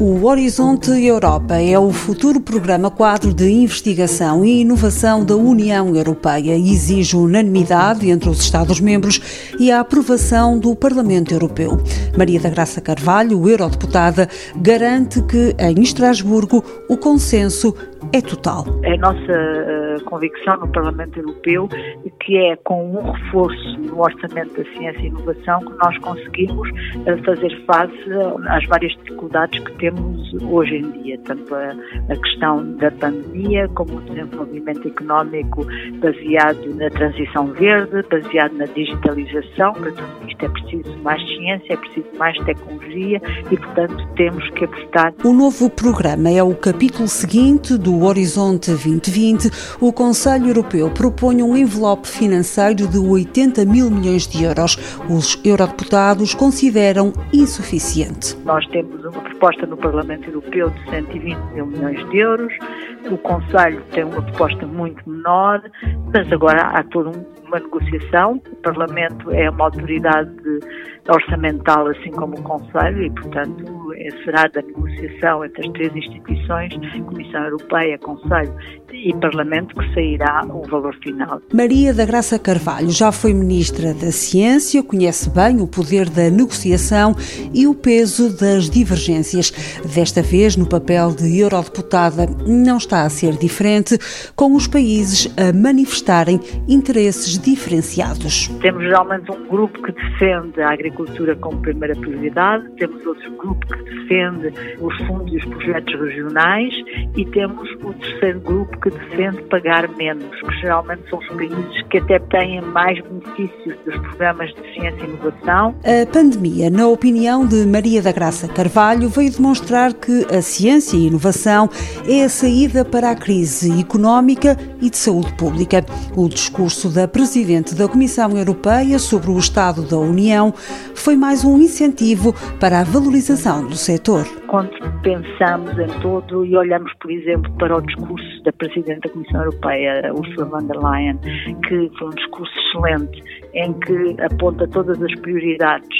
O Horizonte Europa é o futuro programa quadro de investigação e inovação da União Europeia exige unanimidade entre os Estados-membros e a aprovação do Parlamento Europeu. Maria da Graça Carvalho, eurodeputada, garante que em Estrasburgo o consenso é total. É a nossa uh, convicção no Parlamento Europeu que é com um reforço no orçamento da ciência e inovação que nós conseguimos uh, fazer face às várias dificuldades que temos hoje em dia, tanto a, a questão da pandemia como o desenvolvimento económico baseado na transição verde, baseado na digitalização. Para tudo isto é preciso mais ciência, é preciso mais tecnologia e, portanto, temos que apostar. O novo programa é o capítulo seguinte do do Horizonte 2020, o Conselho Europeu propõe um envelope financeiro de 80 mil milhões de euros. Os eurodeputados consideram insuficiente. Nós temos uma proposta no Parlamento Europeu de 120 mil milhões de euros, o Conselho tem uma proposta muito menor, mas agora há toda uma negociação. O Parlamento é uma autoridade orçamental, assim como o Conselho, e, portanto, será da negociação entre as três instituições, Comissão Europeia, Conselho e Parlamento, que sairá o valor final. Maria da Graça Carvalho já foi Ministra da Ciência, conhece bem o poder da negociação e o peso das divergências. Desta vez, no papel de Eurodeputada, não está a ser diferente, com os países a manifestarem interesses diferenciados. Temos geralmente um grupo que defende a agricultura como primeira prioridade, temos outro grupo que defende os fundos e os projetos regionais e temos o terceiro grupo que defende pagar menos, que geralmente são os países que até têm mais benefícios dos programas de ciência e inovação. A pandemia, na opinião de Maria da Graça Carvalho, veio demonstrar que a ciência e inovação é a saída para a crise económica e de saúde pública. O discurso da Presidente da Comissão Europeia sobre o Estado da União foi mais um incentivo para a valorização do setor. Quando pensamos em todo e olhamos, por exemplo, para o discurso da Presidente da Comissão Europeia, Ursula von der Leyen, que foi um discurso excelente, em que aponta todas as prioridades,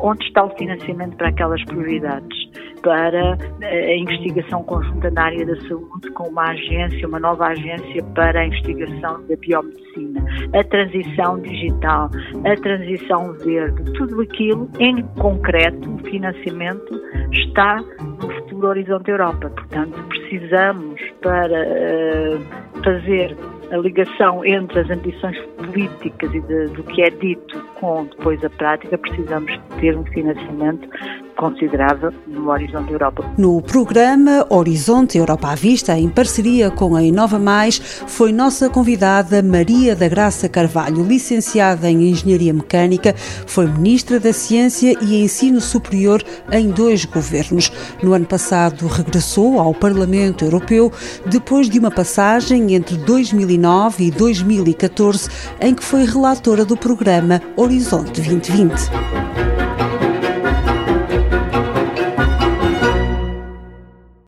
onde está o financiamento para aquelas prioridades? para eh, a investigação conjunta na área da saúde com uma agência, uma nova agência para a investigação da biomedicina, a transição digital, a transição verde, tudo aquilo em concreto, o financiamento está no futuro Horizonte Europa. Portanto, precisamos para uh, fazer a ligação entre as ambições políticas e de, do que é dito com depois a prática, precisamos ter um financiamento considerável no Horizonte Europa. No programa Horizonte Europa à Vista, em parceria com a Inova Mais, foi nossa convidada Maria da Graça Carvalho, licenciada em Engenharia Mecânica, foi Ministra da Ciência e Ensino Superior em dois governos. No ano passado regressou ao Parlamento Europeu depois de uma passagem entre 2009 e 2014 em que foi relatora do programa Horizonte 2020.